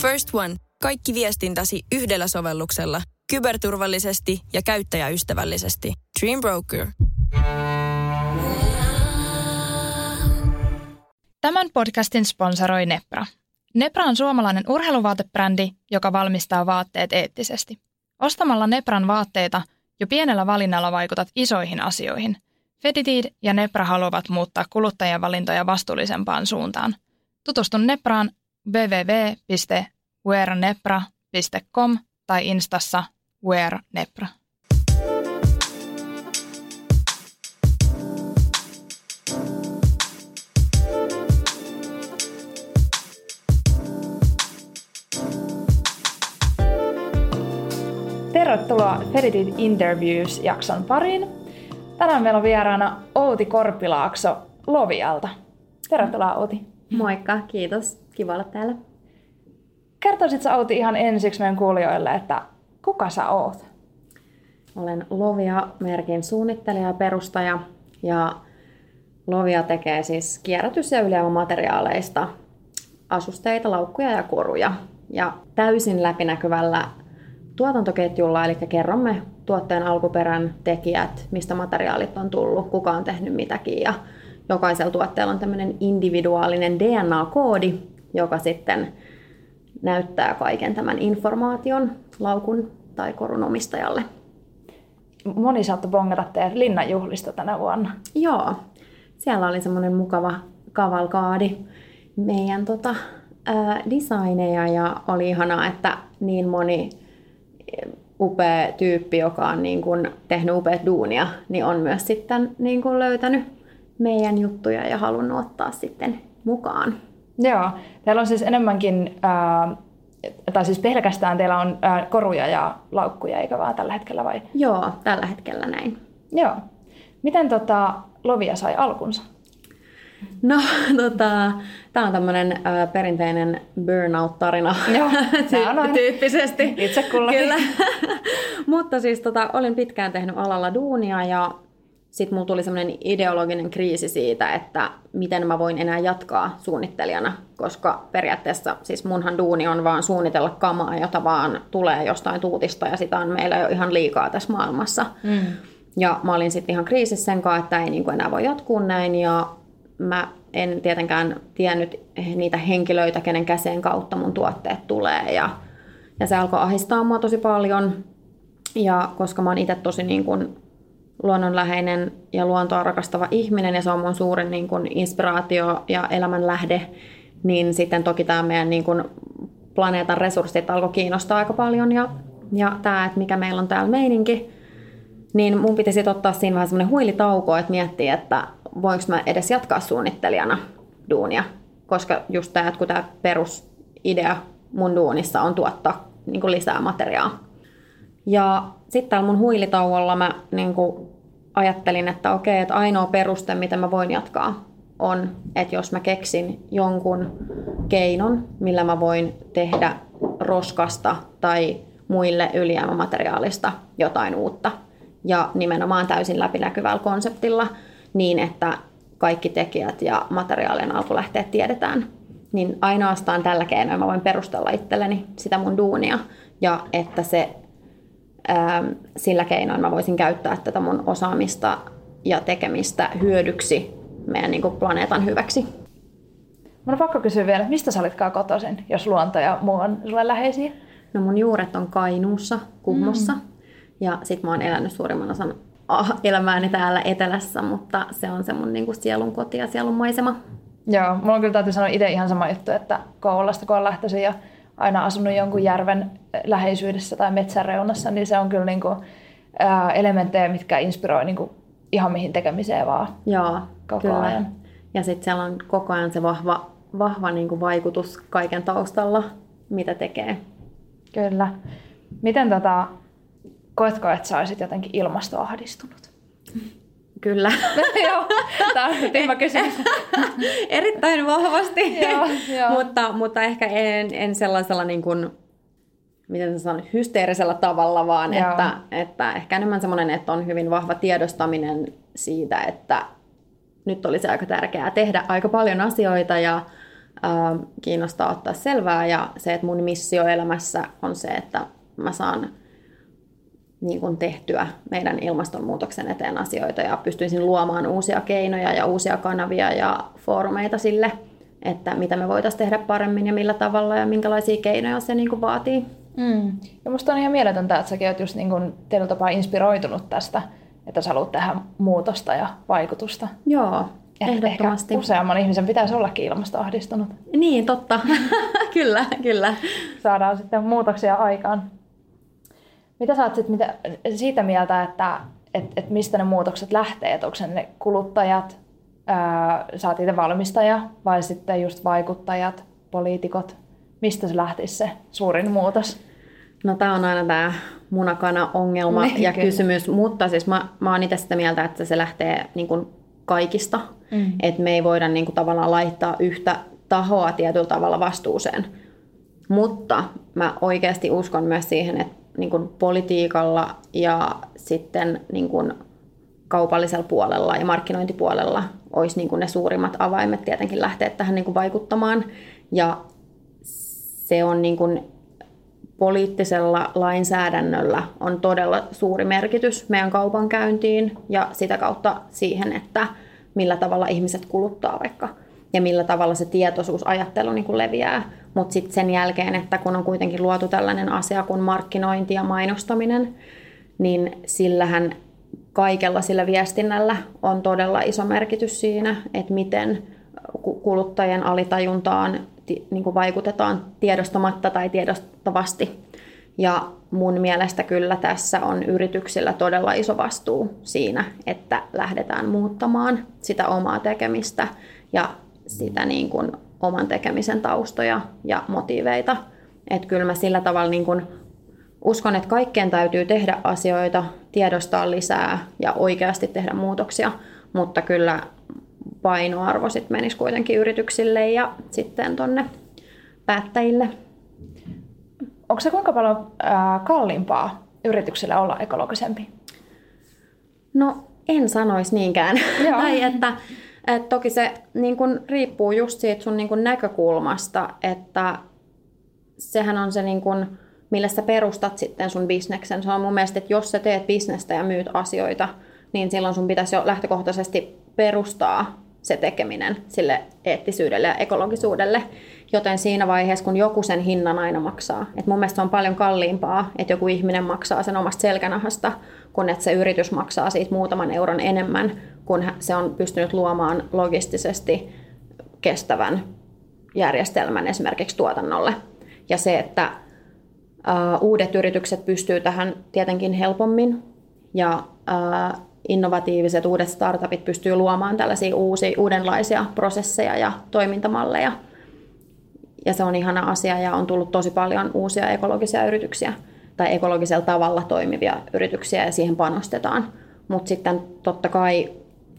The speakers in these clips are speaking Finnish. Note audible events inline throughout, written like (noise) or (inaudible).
First One. Kaikki viestintäsi yhdellä sovelluksella. Kyberturvallisesti ja käyttäjäystävällisesti. Dream Broker. Tämän podcastin sponsoroi Nepra. Nepra on suomalainen urheiluvaatebrändi, joka valmistaa vaatteet eettisesti. Ostamalla Nepran vaatteita jo pienellä valinnalla vaikutat isoihin asioihin. Fetitid ja Nepra haluavat muuttaa kuluttajien valintoja vastuullisempaan suuntaan. Tutustu Nepraan www.wearnepra.com tai instassa wearnepra. Tervetuloa Feritit Interviews-jakson pariin. Tänään meillä on vieraana Outi Korpilaakso Lovialta. Tervetuloa Outi. Moikka, kiitos. Kiva olla täällä. Kertoisitko Outi ihan ensiksi meidän kuulijoille, että kuka sä oot? Olen Lovia-merkin suunnittelija ja perustaja ja Lovia tekee siis kierrätys- ja ylijäämämateriaaleista asusteita, laukkuja ja koruja. Ja täysin läpinäkyvällä tuotantoketjulla, eli kerromme tuotteen alkuperän tekijät, mistä materiaalit on tullut, kuka on tehnyt mitäkin ja jokaisella tuotteella on tämmöinen individuaalinen DNA-koodi, joka sitten näyttää kaiken tämän informaation laukun tai korun omistajalle. Moni saattoi bongata teidän linnanjuhlista tänä vuonna. Joo, siellä oli semmoinen mukava kavalkaadi meidän tota, ää, designeja ja oli ihanaa, että niin moni upea tyyppi, joka on niin kuin tehnyt upeat duunia, niin on myös sitten niin kuin löytänyt meidän juttuja ja halunnut ottaa sitten mukaan. Joo, teillä on siis enemmänkin, ää, tai siis pelkästään teillä on ää, koruja ja laukkuja, eikä vaan tällä hetkellä vai? Joo, tällä hetkellä näin. Joo. Miten tota, Lovia sai alkunsa? No, (laughs) tota, tämä on tämmöinen äh, perinteinen burnout-tarina Joo, (laughs) Ty- tyyppisesti. Itse kullakin. Kyllä. (laughs) Mutta siis tota, olin pitkään tehnyt alalla duunia ja sitten mulla tuli semmoinen ideologinen kriisi siitä, että miten mä voin enää jatkaa suunnittelijana, koska periaatteessa siis munhan duuni on vaan suunnitella kamaa, jota vaan tulee jostain tuutista ja sitä on meillä jo ihan liikaa tässä maailmassa. Mm. Ja mä olin sitten ihan kriisissä sen kanssa, että ei niin enää voi jatkuu näin ja mä en tietenkään tiennyt niitä henkilöitä, kenen käsien kautta mun tuotteet tulee ja, ja se alkoi ahistaa mua tosi paljon. Ja koska mä oon itse tosi niin kuin luonnonläheinen ja luontoa rakastava ihminen ja se on mun suurin niin kuin inspiraatio ja elämän lähde, niin sitten toki tämä meidän niin kuin planeetan resurssit alkoi kiinnostaa aika paljon ja, ja tämä, että mikä meillä on täällä meininki, niin mun piti sitten ottaa siinä vähän semmoinen huilitauko, että miettiä, että voinko mä edes jatkaa suunnittelijana duunia, koska just tämä, että kun tämä perusidea mun duunissa on tuottaa niin kuin lisää materiaa. Ja sitten täällä mun huilitauolla mä niin kuin ajattelin, että okei, että ainoa peruste, miten mä voin jatkaa, on, että jos mä keksin jonkun keinon, millä mä voin tehdä roskasta tai muille ylijäämämateriaalista jotain uutta. Ja nimenomaan täysin läpinäkyvällä konseptilla niin, että kaikki tekijät ja materiaalien alkulähteet tiedetään. Niin ainoastaan tällä keinoin mä voin perustella itselleni sitä mun duunia ja että se sillä keinoin mä voisin käyttää tätä mun osaamista ja tekemistä hyödyksi meidän niin kuin planeetan hyväksi. Mun on pakko kysyä vielä, että mistä sä olitkaan kotoisin, jos luonto ja muu on sulle läheisiä? No mun juuret on Kainuussa, Kuhmossa. Mm. Ja sit mä oon elänyt suurimman osan elämääni täällä etelässä, mutta se on se mun niin kuin sielun koti ja sielun maisema. Joo, mulla on kyllä täytyy sanoa itse ihan sama juttu, että Kouvolasta kun on lähtöisin ja aina asunut jonkun järven läheisyydessä tai metsän reunassa, niin se on kyllä niin kuin, ää, elementtejä, mitkä inspiroi niin kuin ihan mihin tekemiseen vaan Joo, koko kyllä. ajan. Ja sitten siellä on koko ajan se vahva, vahva niin kuin vaikutus kaiken taustalla, mitä tekee. Kyllä. Miten tota, koetko, että sä olisit jotenkin ilmastoahdistunut? Kyllä. (laughs) Joo, tämä on (laughs) tyhmä kysymys. Erittäin vahvasti, Joo, joo. mutta, mutta ehkä en, en sellaisella niin kuin, miten sanon, hysteerisellä tavalla, vaan Joo. että, että ehkä enemmän semmoinen, että on hyvin vahva tiedostaminen siitä, että nyt olisi aika tärkeää tehdä aika paljon asioita ja ää, kiinnostaa ottaa selvää ja se, että mun missio elämässä on se, että mä saan niin kuin tehtyä meidän ilmastonmuutoksen eteen asioita ja pystyisin luomaan uusia keinoja ja uusia kanavia ja foorumeita sille, että mitä me voitaisiin tehdä paremmin ja millä tavalla ja minkälaisia keinoja se niin kuin vaatii. Mm. Ja musta on ihan mieletöntä, että säkin oot just niin kuin tietyllä tapaa inspiroitunut tästä, että sä haluat tehdä muutosta ja vaikutusta. Joo, Että ehdottomasti. Ehkä useamman ihmisen pitäisi ollakin ilmastoahdistunut. Niin, totta. (laughs) kyllä, kyllä. Saadaan sitten muutoksia aikaan. Mitä sä oot sit, mitä, siitä mieltä, että et, et mistä ne muutokset lähtee? Et onko se ne kuluttajat, ää, sä oot itse valmistaja vai sitten just vaikuttajat, poliitikot? Mistä se lähtisi se suurin muutos? No tämä on aina tämä munakana-ongelma Niin, ja kysymys, mutta siis mä, mä oon itse sitä mieltä, että se lähtee niin kuin kaikista. Mm. Että me ei voida niin kuin tavallaan laittaa yhtä tahoa tietyllä tavalla vastuuseen. Mutta mä oikeasti uskon myös siihen, että niin kuin politiikalla ja sitten niin kuin kaupallisella puolella ja markkinointipuolella olisi niin kuin ne suurimmat avaimet tietenkin lähteä tähän niin kuin vaikuttamaan. Ja se on niin kuin poliittisella lainsäädännöllä on todella suuri merkitys meidän kaupankäyntiin ja sitä kautta siihen, että millä tavalla ihmiset kuluttaa vaikka ja millä tavalla se tietoisuusajattelu niin kuin leviää. Mutta sitten sen jälkeen, että kun on kuitenkin luotu tällainen asia kuin markkinointi ja mainostaminen, niin sillähän kaikella sillä viestinnällä on todella iso merkitys siinä, että miten ku- kuluttajien alitajuntaan niin kuin vaikutetaan tiedostamatta tai tiedostavasti. Ja mun mielestä kyllä tässä on yrityksillä todella iso vastuu siinä, että lähdetään muuttamaan sitä omaa tekemistä ja sitä niin kuin oman tekemisen taustoja ja motiiveita. Että kyllä mä sillä tavalla niin kuin uskon, että kaikkeen täytyy tehdä asioita, tiedostaa lisää ja oikeasti tehdä muutoksia, mutta kyllä painoarvo sit menisi kuitenkin yrityksille ja sitten tonne päättäjille. Onko se kuinka paljon ää, kalliimpaa yrityksille olla ekologisempi? No en sanoisi niinkään. Joo. (laughs) tai että, että toki se niin kun, riippuu just siitä sun niin kun, näkökulmasta, että sehän on se, niin kun, millä sä perustat sitten sun bisneksen. Se on mun mielestä, että jos sä teet bisnestä ja myyt asioita, niin silloin sun pitäisi jo lähtökohtaisesti perustaa se tekeminen sille eettisyydelle ja ekologisuudelle. Joten siinä vaiheessa, kun joku sen hinnan aina maksaa, että mun mielestä on paljon kalliimpaa, että joku ihminen maksaa sen omasta selkänahasta, kun että se yritys maksaa siitä muutaman euron enemmän, kun se on pystynyt luomaan logistisesti kestävän järjestelmän esimerkiksi tuotannolle. Ja se, että uudet yritykset pystyy tähän tietenkin helpommin ja innovatiiviset uudet startupit pystyy luomaan tällaisia uusia, uudenlaisia prosesseja ja toimintamalleja. Ja se on ihana asia ja on tullut tosi paljon uusia ekologisia yrityksiä tai ekologisella tavalla toimivia yrityksiä ja siihen panostetaan. Mutta sitten totta kai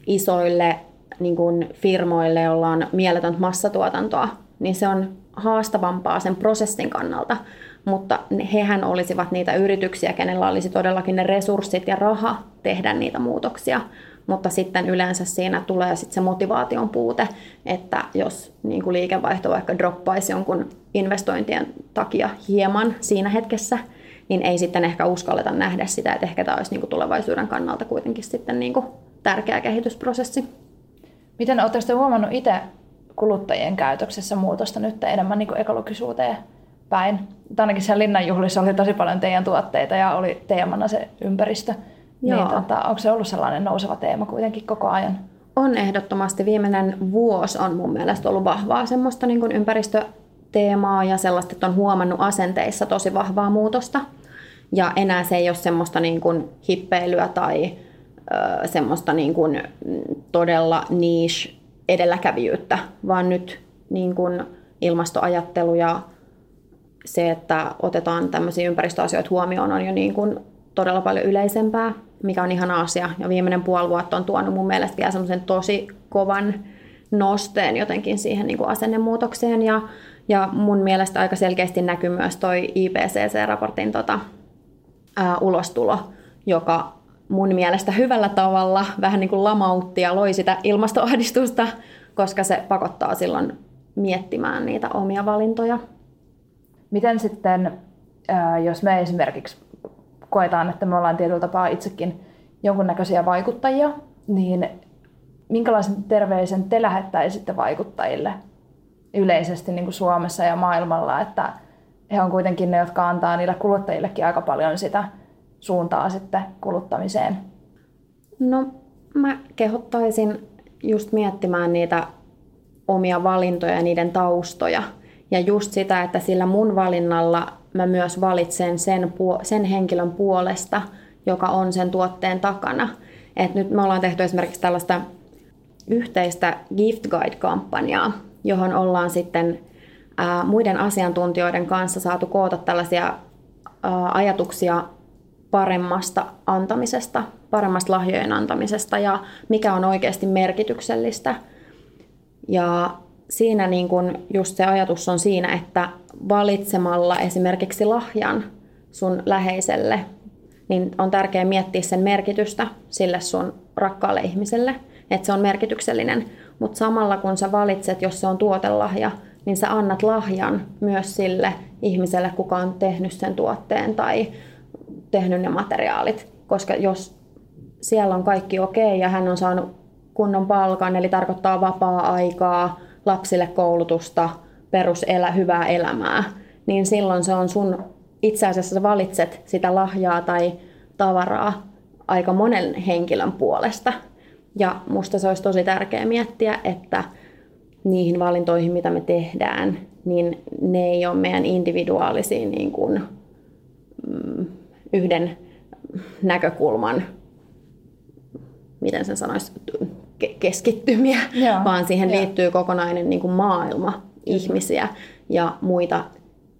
isoille niin kun firmoille, joilla on mieletöntä massatuotantoa, niin se on haastavampaa sen prosessin kannalta, mutta hehän olisivat niitä yrityksiä, kenellä olisi todellakin ne resurssit ja raha tehdä niitä muutoksia. Mutta sitten yleensä siinä tulee sitten se motivaation puute, että jos niin kuin liikevaihto vaikka droppaisi jonkun investointien takia hieman siinä hetkessä, niin ei sitten ehkä uskalleta nähdä sitä, että ehkä tämä olisi niin kuin tulevaisuuden kannalta kuitenkin sitten niin kuin tärkeä kehitysprosessi. Miten olette huomannut itse kuluttajien käytöksessä muutosta nyt enemmän niin kuin ekologisuuteen päin? Ainakin siellä linnanjuhlissa oli tosi paljon teidän tuotteita ja oli teemana se ympäristö. Joo. Niin, tota, onko se ollut sellainen nouseva teema kuitenkin koko ajan? On ehdottomasti. Viimeinen vuosi on mun mielestä ollut vahvaa semmoista niin kuin ympäristöteemaa ja sellaista, että on huomannut asenteissa tosi vahvaa muutosta. Ja enää se ei ole semmoista niin kuin hippeilyä tai ö, semmoista niin kuin todella niche edelläkävijyyttä, vaan nyt niin kuin ilmastoajattelu ja se, että otetaan tämmöisiä ympäristöasioita huomioon, on jo niin kuin todella paljon yleisempää, mikä on ihana asia. Ja viimeinen puoli vuotta on tuonut mun mielestä vielä semmoisen tosi kovan nosteen jotenkin siihen niin kuin asennemuutokseen. Ja, ja mun mielestä aika selkeästi näkyy myös toi IPCC-raportin tota, ää, ulostulo, joka mun mielestä hyvällä tavalla vähän niin kuin lamautti ja loi sitä ilmastoahdistusta, koska se pakottaa silloin miettimään niitä omia valintoja. Miten sitten, jos me esimerkiksi koetaan, että me ollaan tietyllä tapaa itsekin jonkunnäköisiä vaikuttajia, niin minkälaisen terveisen te lähettäisitte vaikuttajille yleisesti niin kuin Suomessa ja maailmalla, että he on kuitenkin ne, jotka antaa niille kuluttajillekin aika paljon sitä suuntaa sitten kuluttamiseen? No mä kehottaisin just miettimään niitä omia valintoja ja niiden taustoja. Ja just sitä, että sillä mun valinnalla mä myös valitsen sen, sen henkilön puolesta, joka on sen tuotteen takana. Et nyt me ollaan tehty esimerkiksi tällaista yhteistä Gift Guide-kampanjaa, johon ollaan sitten ää, muiden asiantuntijoiden kanssa saatu koota tällaisia ää, ajatuksia paremmasta antamisesta, paremmasta lahjojen antamisesta ja mikä on oikeasti merkityksellistä. Ja siinä niin kun just se ajatus on siinä, että valitsemalla esimerkiksi lahjan sun läheiselle, niin on tärkeää miettiä sen merkitystä sille sun rakkaalle ihmiselle, että se on merkityksellinen. Mutta samalla kun sä valitset, jos se on tuotelahja, niin sä annat lahjan myös sille ihmiselle, kuka on tehnyt sen tuotteen tai tehnyt ne materiaalit. Koska jos siellä on kaikki okei ja hän on saanut kunnon palkan, eli tarkoittaa vapaa-aikaa, lapsille koulutusta, peruselä, hyvää elämää, niin silloin se on sun, itse asiassa valitset sitä lahjaa tai tavaraa aika monen henkilön puolesta. Ja musta se olisi tosi tärkeää miettiä, että niihin valintoihin, mitä me tehdään, niin ne ei ole meidän individuaalisia niin kuin, mm, yhden näkökulman, miten sen sanoisi, keskittymiä, Joo, vaan siihen jo. liittyy kokonainen niin kuin maailma ihmisiä ja muita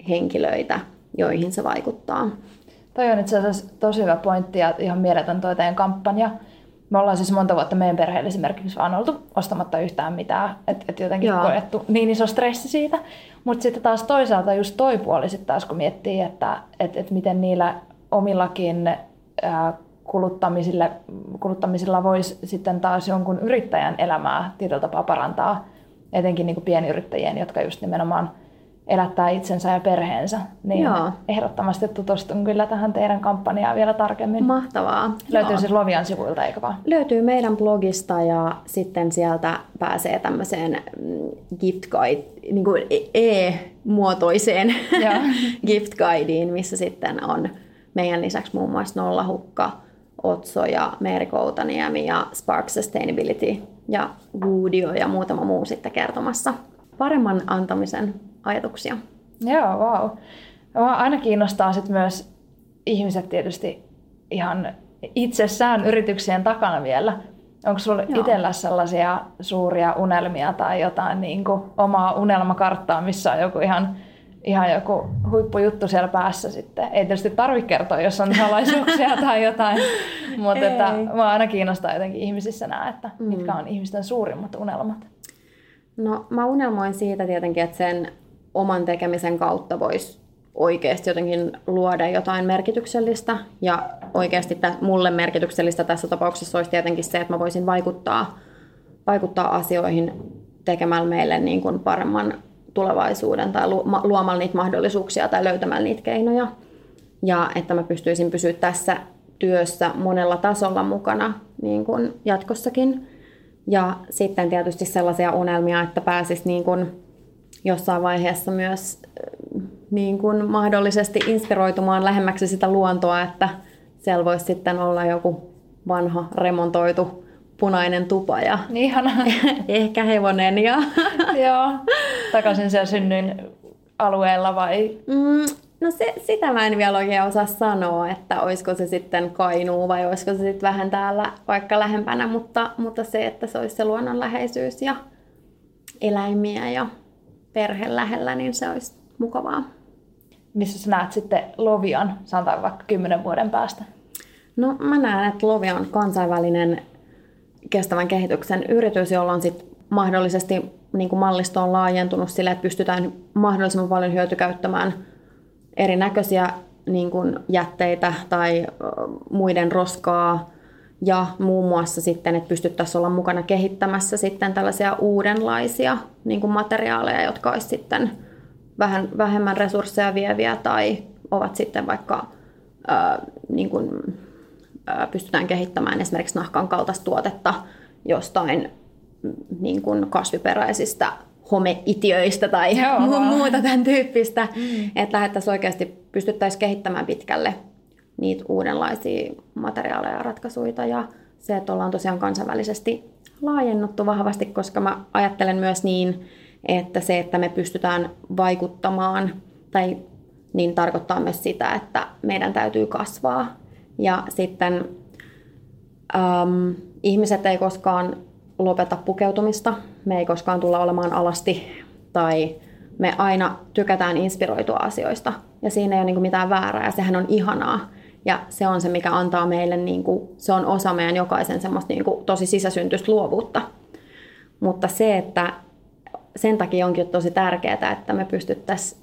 henkilöitä, joihin se vaikuttaa. Toi on itse asiassa tosi hyvä pointti ja ihan mieletön toi teidän kampanja. Me ollaan siis monta vuotta meidän perheelle esimerkiksi vaan oltu ostamatta yhtään mitään, että et jotenkin Joo. koettu niin iso stressi siitä. Mutta sitten taas toisaalta just toi puoli sitten taas kun miettii, että et, et miten niillä omillakin ää, kuluttamisilla, kuluttamisilla voisi sitten taas jonkun yrittäjän elämää tietyllä tapaa parantaa, etenkin niin kuin pienyrittäjien, jotka just nimenomaan elättää itsensä ja perheensä, niin Joo. ehdottomasti tutustun kyllä tähän teidän kampanjaan vielä tarkemmin. Mahtavaa. Löytyy Joo. siis Lovian sivuilta, eikö vaan? Löytyy meidän blogista ja sitten sieltä pääsee tämmöiseen mm, gift guide, niin kuin e-muotoiseen (laughs) gift guideen, missä sitten on meidän lisäksi muun muassa Nollahukka, Otso ja Meeri Koutaniemi ja Spark Sustainability ja Woodio ja muutama muu sitten kertomassa paremman antamisen ajatuksia. Joo, wow. Aina kiinnostaa sit myös ihmiset tietysti ihan itsessään yrityksien takana vielä. Onko sinulla itsellä sellaisia suuria unelmia tai jotain niin kuin omaa unelmakarttaa, missä on joku ihan, ihan joku huippujuttu siellä päässä sitten? Ei tietysti tarvitse kertoa, jos on salaisuuksia (laughs) tai jotain, mutta että, mä aina kiinnostaa jotenkin ihmisissä nämä, että mm. mitkä on ihmisten suurimmat unelmat. No mä unelmoin siitä tietenkin, että sen oman tekemisen kautta voisi oikeasti jotenkin luoda jotain merkityksellistä. Ja oikeasti t- mulle merkityksellistä tässä tapauksessa olisi tietenkin se, että mä voisin vaikuttaa, vaikuttaa asioihin tekemällä meille niin kuin paremman tulevaisuuden tai luomalla niitä mahdollisuuksia tai löytämällä niitä keinoja. Ja että mä pystyisin pysyä tässä työssä monella tasolla mukana niin kuin jatkossakin. Ja sitten tietysti sellaisia unelmia, että pääsis niin kuin jossain vaiheessa myös äh, niin kuin mahdollisesti inspiroitumaan lähemmäksi sitä luontoa, että siellä voisi sitten olla joku vanha remontoitu punainen tupa ja Ihana. (laughs) ehkä hevonen. Ja (laughs) Joo, takaisin siellä synnyin alueella vai? Mm, no se, sitä mä en vielä oikein osaa sanoa, että olisiko se sitten Kainuu vai olisiko se sitten vähän täällä vaikka lähempänä, mutta, mutta se, että se olisi se luonnonläheisyys ja eläimiä ja perhe lähellä, niin se olisi mukavaa. Missä sä näet sitten Lovian, sanotaan vaikka kymmenen vuoden päästä? No mä näen, että Lovia on kansainvälinen kestävän kehityksen yritys, on sit mahdollisesti niin kuin mallisto on laajentunut sille, että pystytään mahdollisimman paljon hyötykäyttämään erinäköisiä niin kuin jätteitä tai muiden roskaa Ja muun muassa sitten, että pystyttäisiin olla mukana kehittämässä sitten tällaisia uudenlaisia niin kuin materiaaleja, jotka olisi sitten vähän vähemmän resursseja vieviä tai ovat sitten vaikka ää, niin kuin, pystytään kehittämään esimerkiksi nahkan kaltaista tuotetta jostain niin kuin kasviperäisistä homeitiöistä tai Joo, muuta tämän tyyppistä. Mm. Että lähdettäisiin oikeasti pystyttäisiin kehittämään pitkälle niitä uudenlaisia materiaaleja ja ratkaisuja. Ja se, että ollaan tosiaan kansainvälisesti laajennuttu vahvasti, koska mä ajattelen myös niin, että se, että me pystytään vaikuttamaan, tai niin tarkoittaa myös sitä, että meidän täytyy kasvaa. Ja sitten äm, ihmiset ei koskaan lopeta pukeutumista, me ei koskaan tulla olemaan alasti tai me aina tykätään inspiroitua asioista ja siinä ei ole niin mitään väärää ja sehän on ihanaa. Ja se on se, mikä antaa meille, niin kuin, se on osa meidän jokaisen semmoista niin kuin, tosi sisäsyntyistä luovuutta. Mutta se, että sen takia onkin tosi tärkeää, että me pystyttäisiin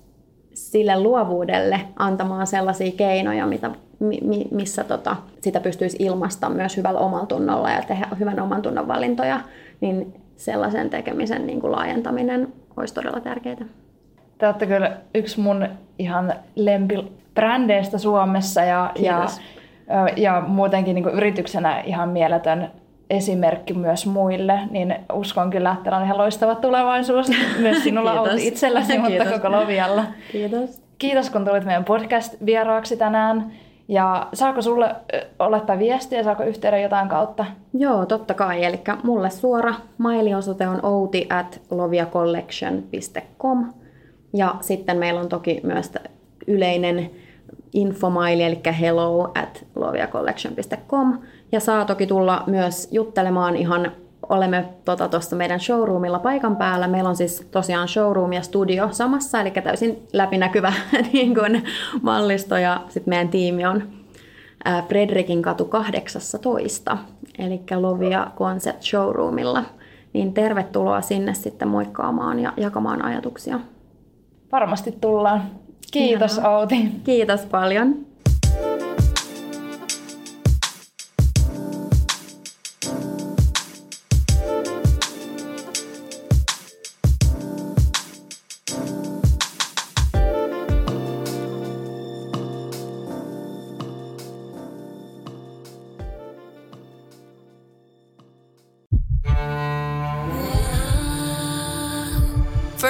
sille luovuudelle antamaan sellaisia keinoja, mitä, mi, missä tota, sitä pystyisi ilmaista myös hyvällä omaltunnolla ja tehdä hyvän oman tunnon valintoja, niin sellaisen tekemisen niin kuin laajentaminen olisi todella tärkeää. Te olette kyllä yksi mun ihan lempibrändeistä Suomessa ja, ja, ja muutenkin niin kuin yrityksenä ihan mieletön esimerkki myös muille, niin uskon kyllä, että on ihan loistava tulevaisuus myös sinulla on itselläsi, mutta koko Lovialla. Kiitos. Kiitos, kun tulit meidän podcast-vieraaksi tänään. Ja saako sulle olettaa viestiä, saako yhteyden jotain kautta? Joo, totta kai. Eli mulle suora mailiosoite on outi at loviacollection.com. Ja sitten meillä on toki myös yleinen infomaili, eli hello at loviacollection.com. Ja saa toki tulla myös juttelemaan ihan olemme tuossa tota, meidän showroomilla paikan päällä. Meillä on siis tosiaan showroom ja studio samassa, eli täysin läpinäkyvä (laughs) niin kuin, mallisto ja sitten meidän tiimi on Fredrikin katu 18, eli Lovia Concept Showroomilla. Niin tervetuloa sinne sitten moikkaamaan ja jakamaan ajatuksia. Varmasti tullaan. Kiitos Ihanaa. Outi. Kiitos paljon.